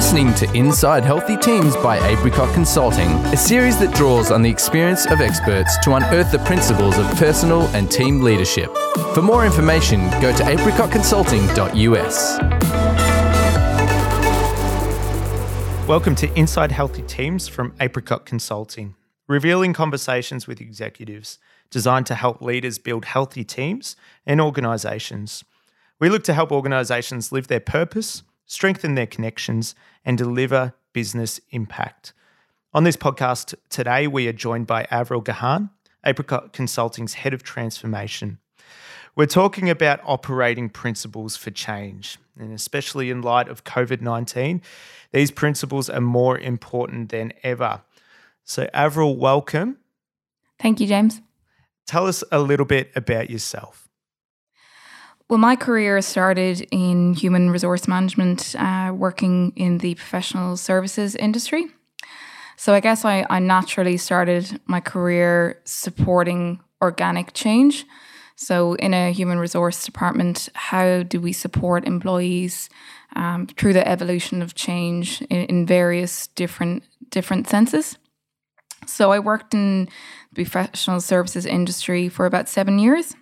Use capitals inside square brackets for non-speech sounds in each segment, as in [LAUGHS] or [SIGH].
listening to Inside Healthy Teams by Apricot Consulting, a series that draws on the experience of experts to unearth the principles of personal and team leadership. For more information, go to apricotconsulting.us. Welcome to Inside Healthy Teams from Apricot Consulting, revealing conversations with executives designed to help leaders build healthy teams and organizations. We look to help organizations live their purpose, strengthen their connections, and deliver business impact. On this podcast today, we are joined by Avril Gahan, Apricot Consulting's Head of Transformation. We're talking about operating principles for change, and especially in light of COVID 19, these principles are more important than ever. So, Avril, welcome. Thank you, James. Tell us a little bit about yourself. Well, my career started in human resource management, uh, working in the professional services industry. So I guess I, I naturally started my career supporting organic change. So, in a human resource department, how do we support employees um, through the evolution of change in, in various different different senses? So, I worked in the professional services industry for about seven years,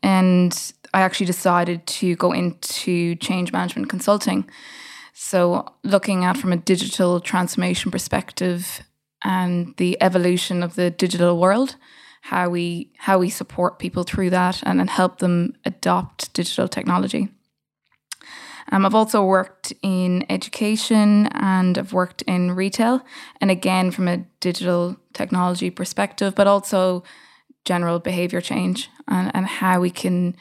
and I actually decided to go into change management consulting. So, looking at from a digital transformation perspective and the evolution of the digital world, how we how we support people through that and, and help them adopt digital technology. Um, I've also worked in education and I've worked in retail, and again from a digital technology perspective, but also general behavior change and, and how we can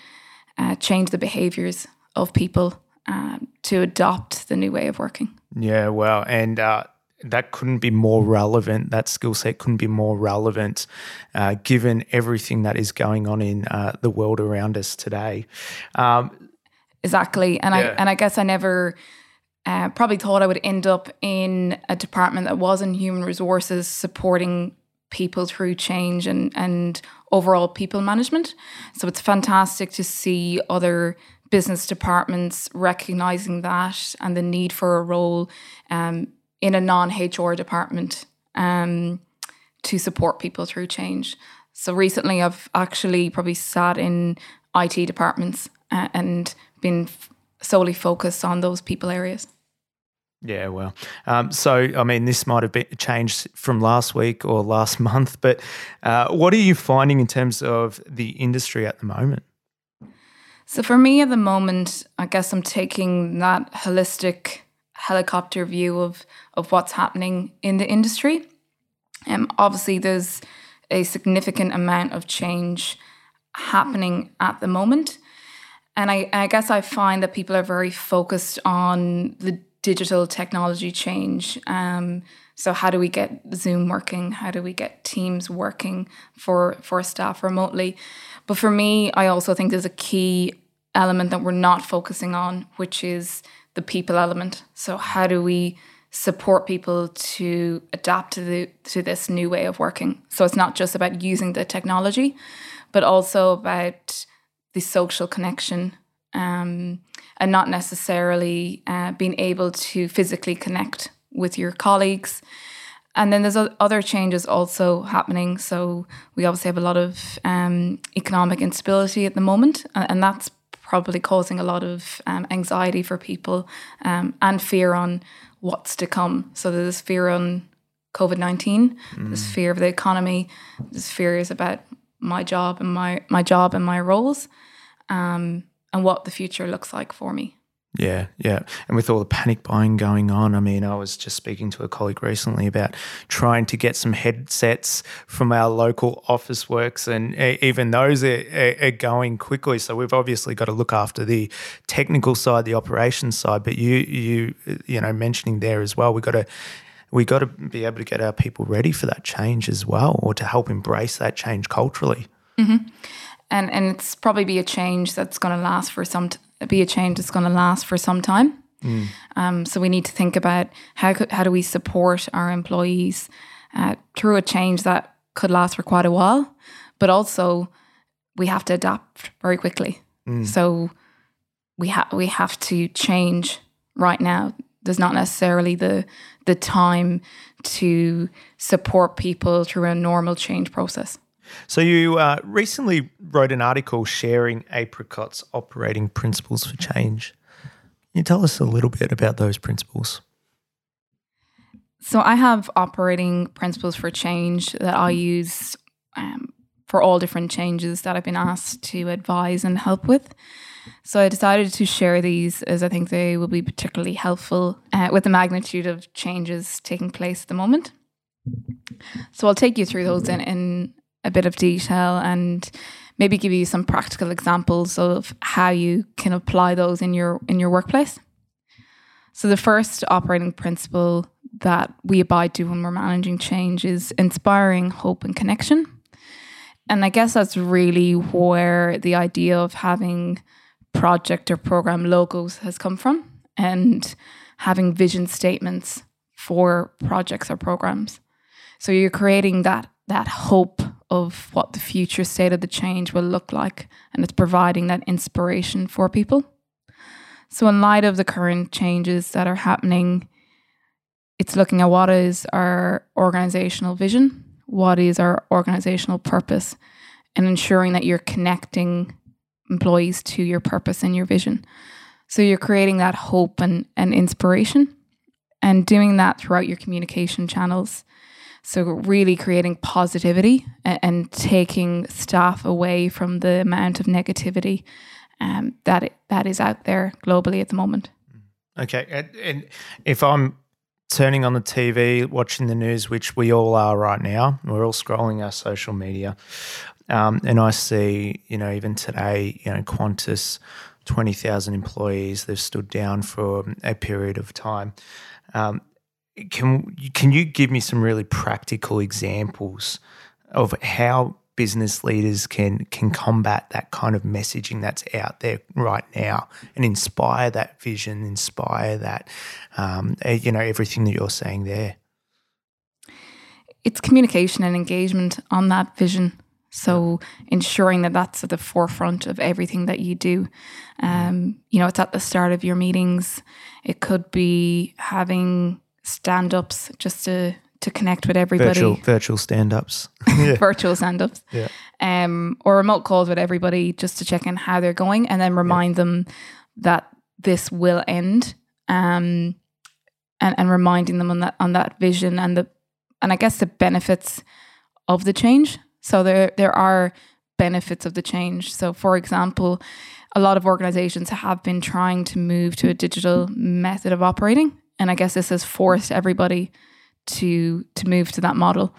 uh, change the behaviors of people um, to adopt the new way of working. Yeah, well, and uh, that couldn't be more relevant. That skill set couldn't be more relevant, uh, given everything that is going on in uh, the world around us today. Um, exactly, and yeah. I and I guess I never. Uh, probably thought I would end up in a department that was in human resources supporting people through change and, and overall people management. So it's fantastic to see other business departments recognizing that and the need for a role um, in a non HR department um, to support people through change. So recently, I've actually probably sat in IT departments uh, and been solely focused on those people areas. Yeah, well, um, so I mean, this might have been changed from last week or last [LAUGHS] month, but uh, what are you finding in terms of the industry at the moment? So for me, at the moment, I guess I'm taking that holistic helicopter view of of what's happening in the industry. Um, obviously, there's a significant amount of change happening at the moment. And I, I guess I find that people are very focused on the digital technology change. Um, so how do we get Zoom working? How do we get Teams working for for staff remotely? But for me, I also think there's a key element that we're not focusing on, which is the people element. So how do we support people to adapt to the to this new way of working? So it's not just about using the technology, but also about the social connection um, and not necessarily uh, being able to physically connect with your colleagues. And then there's other changes also happening. So we obviously have a lot of um, economic instability at the moment, and that's probably causing a lot of um, anxiety for people um, and fear on what's to come. So there's fear on COVID nineteen, mm. there's fear of the economy, there's fears about my job and my my job and my roles. Um, and what the future looks like for me. Yeah, yeah. And with all the panic buying going on, I mean, I was just speaking to a colleague recently about trying to get some headsets from our local Officeworks, and even those are, are, going quickly. So we've obviously got to look after the technical side, the operations side. But you, you, you know, mentioning there as well, we've got to we got to be able to get our people ready for that change as well, or to help embrace that change culturally. Mm-hmm and and it's probably be a change that's going to last for some t- be a change that's going to last for some time. Mm. Um, so we need to think about how could, how do we support our employees uh, through a change that could last for quite a while, but also we have to adapt very quickly. Mm. So we have we have to change right now. there's not necessarily the the time to support people through a normal change process. So you uh, recently wrote an article sharing Apricot's operating principles for change. Can you tell us a little bit about those principles? So I have operating principles for change that I use um, for all different changes that I've been asked to advise and help with. So I decided to share these as I think they will be particularly helpful uh, with the magnitude of changes taking place at the moment. So I'll take you through those in, in a bit of detail and maybe give you some practical examples of how you can apply those in your in your workplace. So the first operating principle that we abide to when we're managing change is inspiring hope and connection. And I guess that's really where the idea of having project or program logos has come from and having vision statements for projects or programs. So you're creating that that hope of what the future state of the change will look like and it's providing that inspiration for people. So in light of the current changes that are happening it's looking at what is our organizational vision, what is our organizational purpose, and ensuring that you're connecting employees to your purpose and your vision. So you're creating that hope and, and inspiration and doing that throughout your communication channels. So really creating positivity and, and taking staff away from the amount of negativity um, that it, that is out there globally at the moment. Okay, and, and if I'm turning on the TV, watching the news, which we all are right now. We're all scrolling our social media. Um, and I see, you know, even today, you know, Qantas, 20,000 employees, they've stood down for a period of time. Um, can, can you give me some really practical examples of how business leaders can can combat that kind of messaging that's out there right now and inspire that vision, inspire that, um, eh, you know, everything that you're saying there. It's communication and engagement on that vision. So ensuring that that's at the forefront of everything that you do. Um, you know, it's at the start of your meetings. It could be having stand ups just to to connect with everybody. Virtual, virtual stand ups. [LAUGHS] [LAUGHS] virtual stand ups. Yeah. Um, or remote calls with everybody just to check in how they're going and then remind yeah. them that this will end. Um, and, and reminding them on that on that vision and the and I guess the benefits of the change. So there there are benefits of the change. So for example, a lot of organizations have been trying to move to a digital method of operating. And I guess this has forced everybody to to move to that model.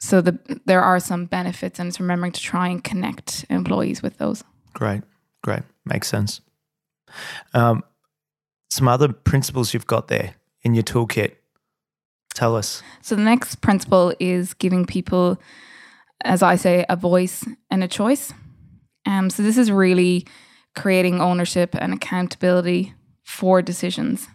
So the there are some benefits, and it's remembering to try and connect employees with those. Great, great, makes sense. Um, some other principles you've got there in your toolkit. Tell us. So the next principle is giving people, as I say, a voice and a choice. Um, so this is really creating ownership and accountability for decisions.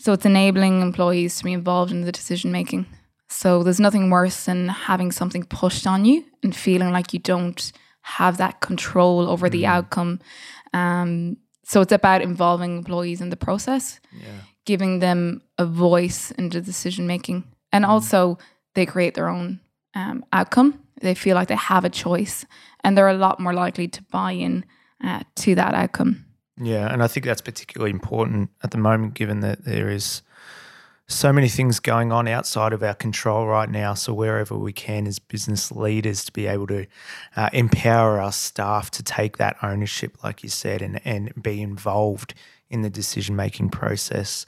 So it's enabling employees to be involved in the decision making. So there's nothing worse than having something pushed on you and feeling like you don't have that control over the mm. outcome. Um, so it's about involving employees in the process, yeah. giving them a voice in the decision making, and mm. also they create their own um, outcome. They feel like they have a choice, and they're a lot more likely to buy in uh, to that outcome. Yeah, and I think that's particularly important at the moment, given that there is so many things going on outside of our control right now. So wherever we can, as business leaders, to be able to uh, empower our staff to take that ownership, like you said, and and be involved in the decision making process,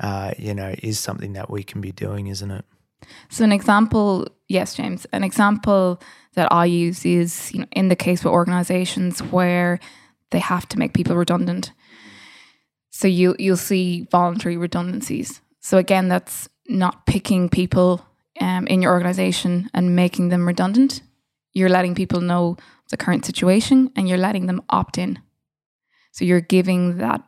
uh, you know, is something that we can be doing, isn't it? So an example, yes, James, an example that I use is you know, in the case for organizations where they have to make people redundant. So you you'll see voluntary redundancies. So again, that's not picking people um, in your organization and making them redundant. You're letting people know the current situation and you're letting them opt in. So you're giving that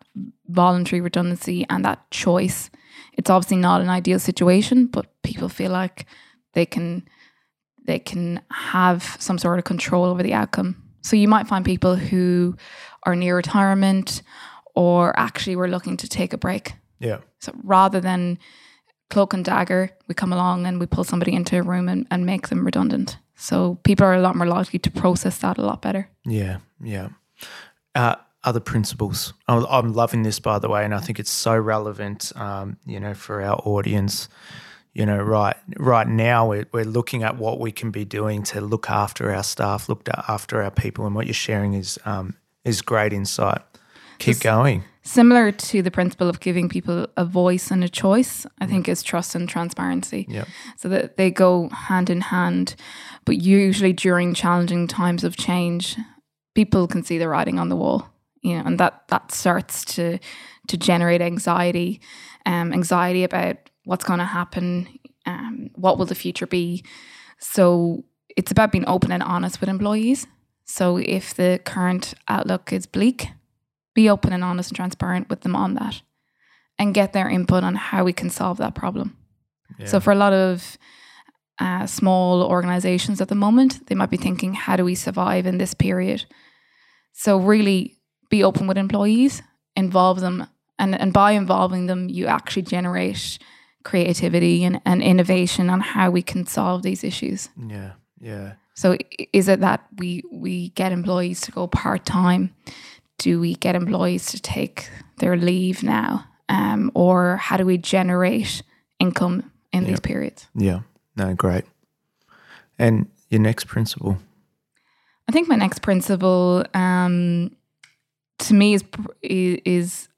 voluntary redundancy and that choice. It's obviously not an ideal situation, but people feel like they can they can have some sort of control over the outcome. So you might find people who are near retirement or actually we're looking to take a break. Yeah. So rather than cloak and dagger, we come along and we pull somebody into a room and, and make them redundant. So people are a lot more likely to process that a lot better. Yeah. Yeah. Uh, other principles. I'm I'm loving this, by the way, and I think it's so relevant, um, you know, for our audience. You know, right right now we're, we're looking at what we can be doing to look after our staff, look after our people, and what you're sharing is um, is great insight. Keep Just- going. Similar to the principle of giving people a voice and a choice, I think is trust and transparency. Yeah. So that they go hand in hand. But usually during challenging times of change, people can see the writing on the wall. You know, and that that starts to to generate anxiety, um, anxiety about what's going to happen, um, what will the future be. So it's about being open and honest with employees. So if the current outlook is bleak, be open and honest and transparent with them on that, and get their input on how we can solve that problem. So for a lot of uh, small organizations at the moment, they might be thinking, how do we survive in this period? So really be open with employees, involve them, and, and by involving them, you actually generate creativity and, and innovation on how we can solve these issues. Yeah. Yeah. So is it that we we get employees to go part time? Do we get employees to take their leave now? Um, or how do we generate income in these periods? Yeah. No, great. And your next principle. I think my next principle, um, to me, is is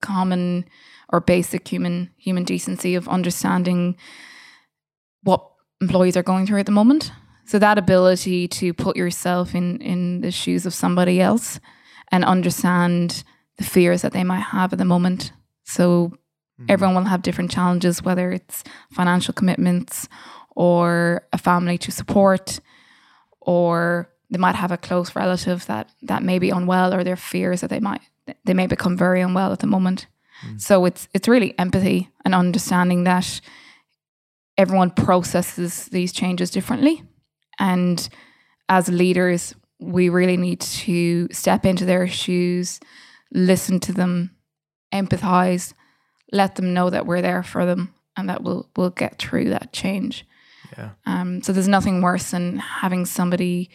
common or basic human human decency of understanding what employees are going through at the moment. So that ability to put yourself in in the shoes of somebody else and understand the fears that they might have at the moment. So hmm. everyone will have different challenges, whether it's financial commitments or a family to support, or they might have a close relative that that may be unwell, or their fears that they might they may become very unwell at the moment. So it's it's really empathy and understanding that everyone processes these changes differently, and as leaders, we really need to step into their shoes, listen to them, empathize, let them know that we're there for them and that we'll we'll get through that change. Yeah. Um, so there's nothing worse than having somebody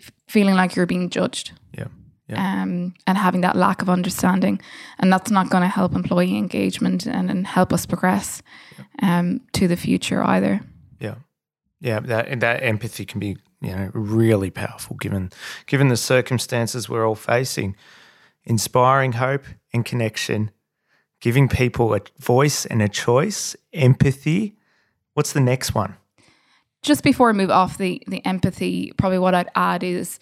f- feeling like you're being judged Yeah. Um, and having that lack of understanding. And that's not going to help employee engagement and, and help us progress um, to the future either. Yeah, yeah. That and that empathy can be, you know, really powerful given given the circumstances we're all facing. Inspiring hope and connection, giving people a voice and a choice, empathy. What's the next one? just before I move off the the empathy, probably what I'd add is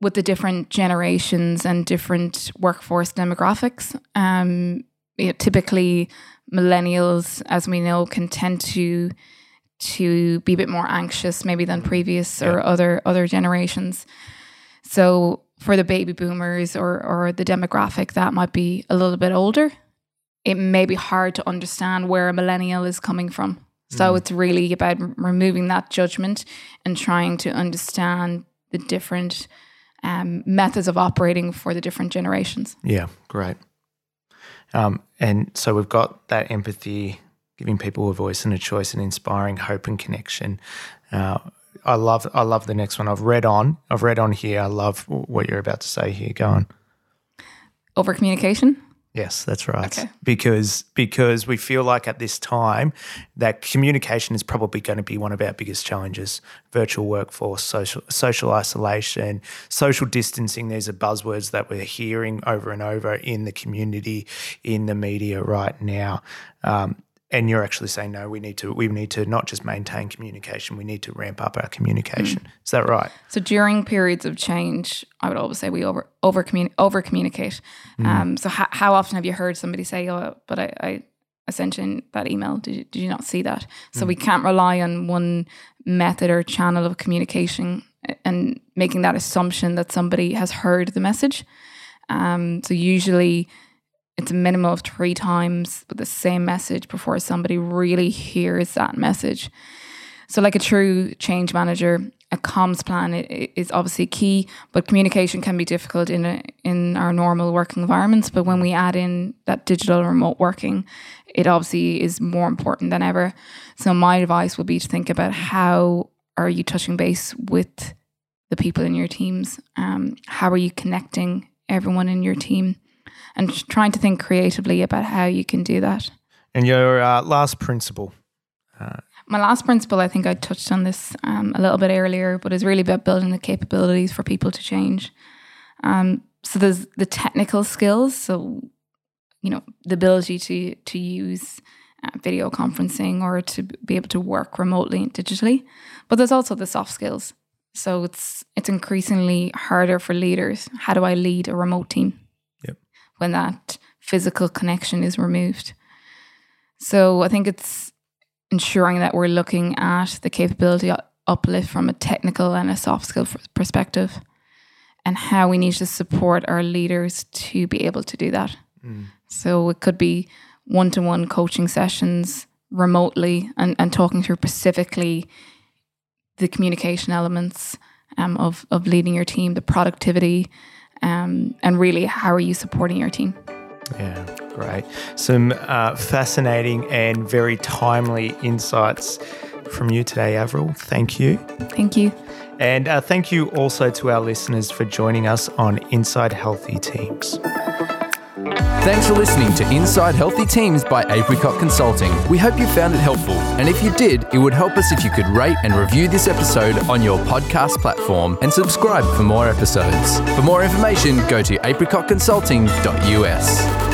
with the different generations and different workforce demographics. Um, you know, typically, millennials, as we know, can tend to to be a bit more anxious, maybe than previous or other other generations. So for the baby boomers or or the demographic that might be a little bit older, it may be hard to understand where a millennial is coming from. So it's really about removing that judgment and trying to understand the different um, methods of operating for the different generations. Yeah, great. Um, and so we've got that empathy, giving people a voice and a choice, and inspiring hope and connection. Uh, I love, I love the next one. I've read on, I've read on here. I love what you're about to say here. Go on. Over communication. Yes, that's right. Okay. Because because we feel like at this time that communication is probably going to be one of our biggest challenges. Virtual workforce, social social isolation, social distancing. These are buzzwords that we're hearing over and over in the community, in the media right now. Um, and you're actually saying no. We need to we need to not just maintain communication. We need to ramp up our communication. Is that right? So during periods of change, I would always say we over over communi- over communicate. Um, so how how often have you heard somebody say, "Oh, but I, I, I sent you in that email. Did you, did you not see that?" So we can't rely on one method or channel of communication and making that assumption that somebody has heard the message. Um, so usually it's a minimum of three times with the same message before somebody really hears that message. So, like a true change manager, a comms plan is obviously key, but communication can be difficult in a, in our normal working environments. But when we add in that digital remote working, it obviously is more important than ever. So my advice would be to think about how are you touching base with the people in your teams? Um, how are you connecting everyone in your team? And trying to think creatively about how you can do that. And your uh, last principle uh, my last principle, I think I touched on this um, a little bit earlier, but is really about building the capabilities for people to change. Um, so there's the technical skills, so you know the ability to to use uh, video conferencing or to be able to work remotely and digitally, but there's also the soft skills. So it's it's increasingly harder for leaders. How do I lead a remote team? When that physical connection is removed. So I think it's ensuring that we're looking at the capability uplift from a technical and a soft skill perspective and how we need to support our leaders to be able to do that. Mm. So it could be one to one coaching sessions remotely and, and talking through specifically the communication elements um, of, of leading your team, the productivity, um, and really how are you supporting your team. Yeah, great. Some uh, fascinating and very timely insights from you today, Avril. Thank you. Thank you. And uh, thank you also to our listeners for joining us on Inside Healthy Teams. Thanks for listening to Inside Healthy Teams by Apricot Consulting. We hope you found it helpful. And if you did, it would help us if you could rate and review this episode on your podcast platform and subscribe for more episodes. For more information, go to apricotconsulting.us.